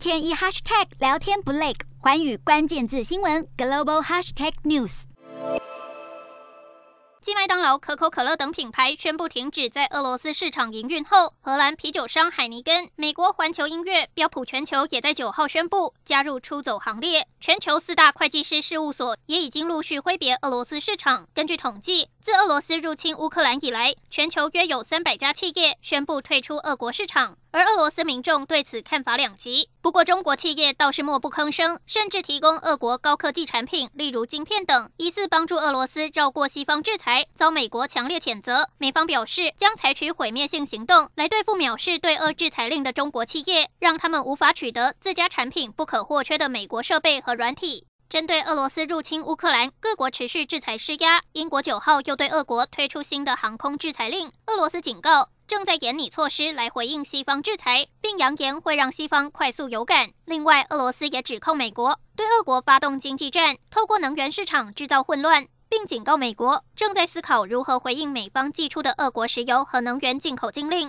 天一 hashtag 聊天不累，寰宇关键字新闻 global hashtag news。继麦当劳、可口可乐等品牌宣布停止在俄罗斯市场营运后，荷兰啤酒商海尼根、美国环球音乐、标普全球也在九号宣布加入出走行列。全球四大会计师事务所也已经陆续挥别俄罗斯市场。根据统计，自俄罗斯入侵乌克兰以来，全球约有三百家企业宣布退出俄国市场。而俄罗斯民众对此看法两极。不过，中国企业倒是默不吭声，甚至提供俄国高科技产品，例如晶片等，疑似帮助俄罗斯绕过西方制裁，遭美国强烈谴责。美方表示将采取毁灭性行动来对付藐视对俄制裁令的中国企业，让他们无法取得自家产品不可或缺的美国设备和软体。针对俄罗斯入侵乌克兰，各国持续制裁施压。英国九号又对俄国推出新的航空制裁令，俄罗斯警告。正在研拟措施来回应西方制裁，并扬言会让西方快速有感。另外，俄罗斯也指控美国对俄国发动经济战，透过能源市场制造混乱，并警告美国正在思考如何回应美方寄出的俄国石油和能源进口禁令。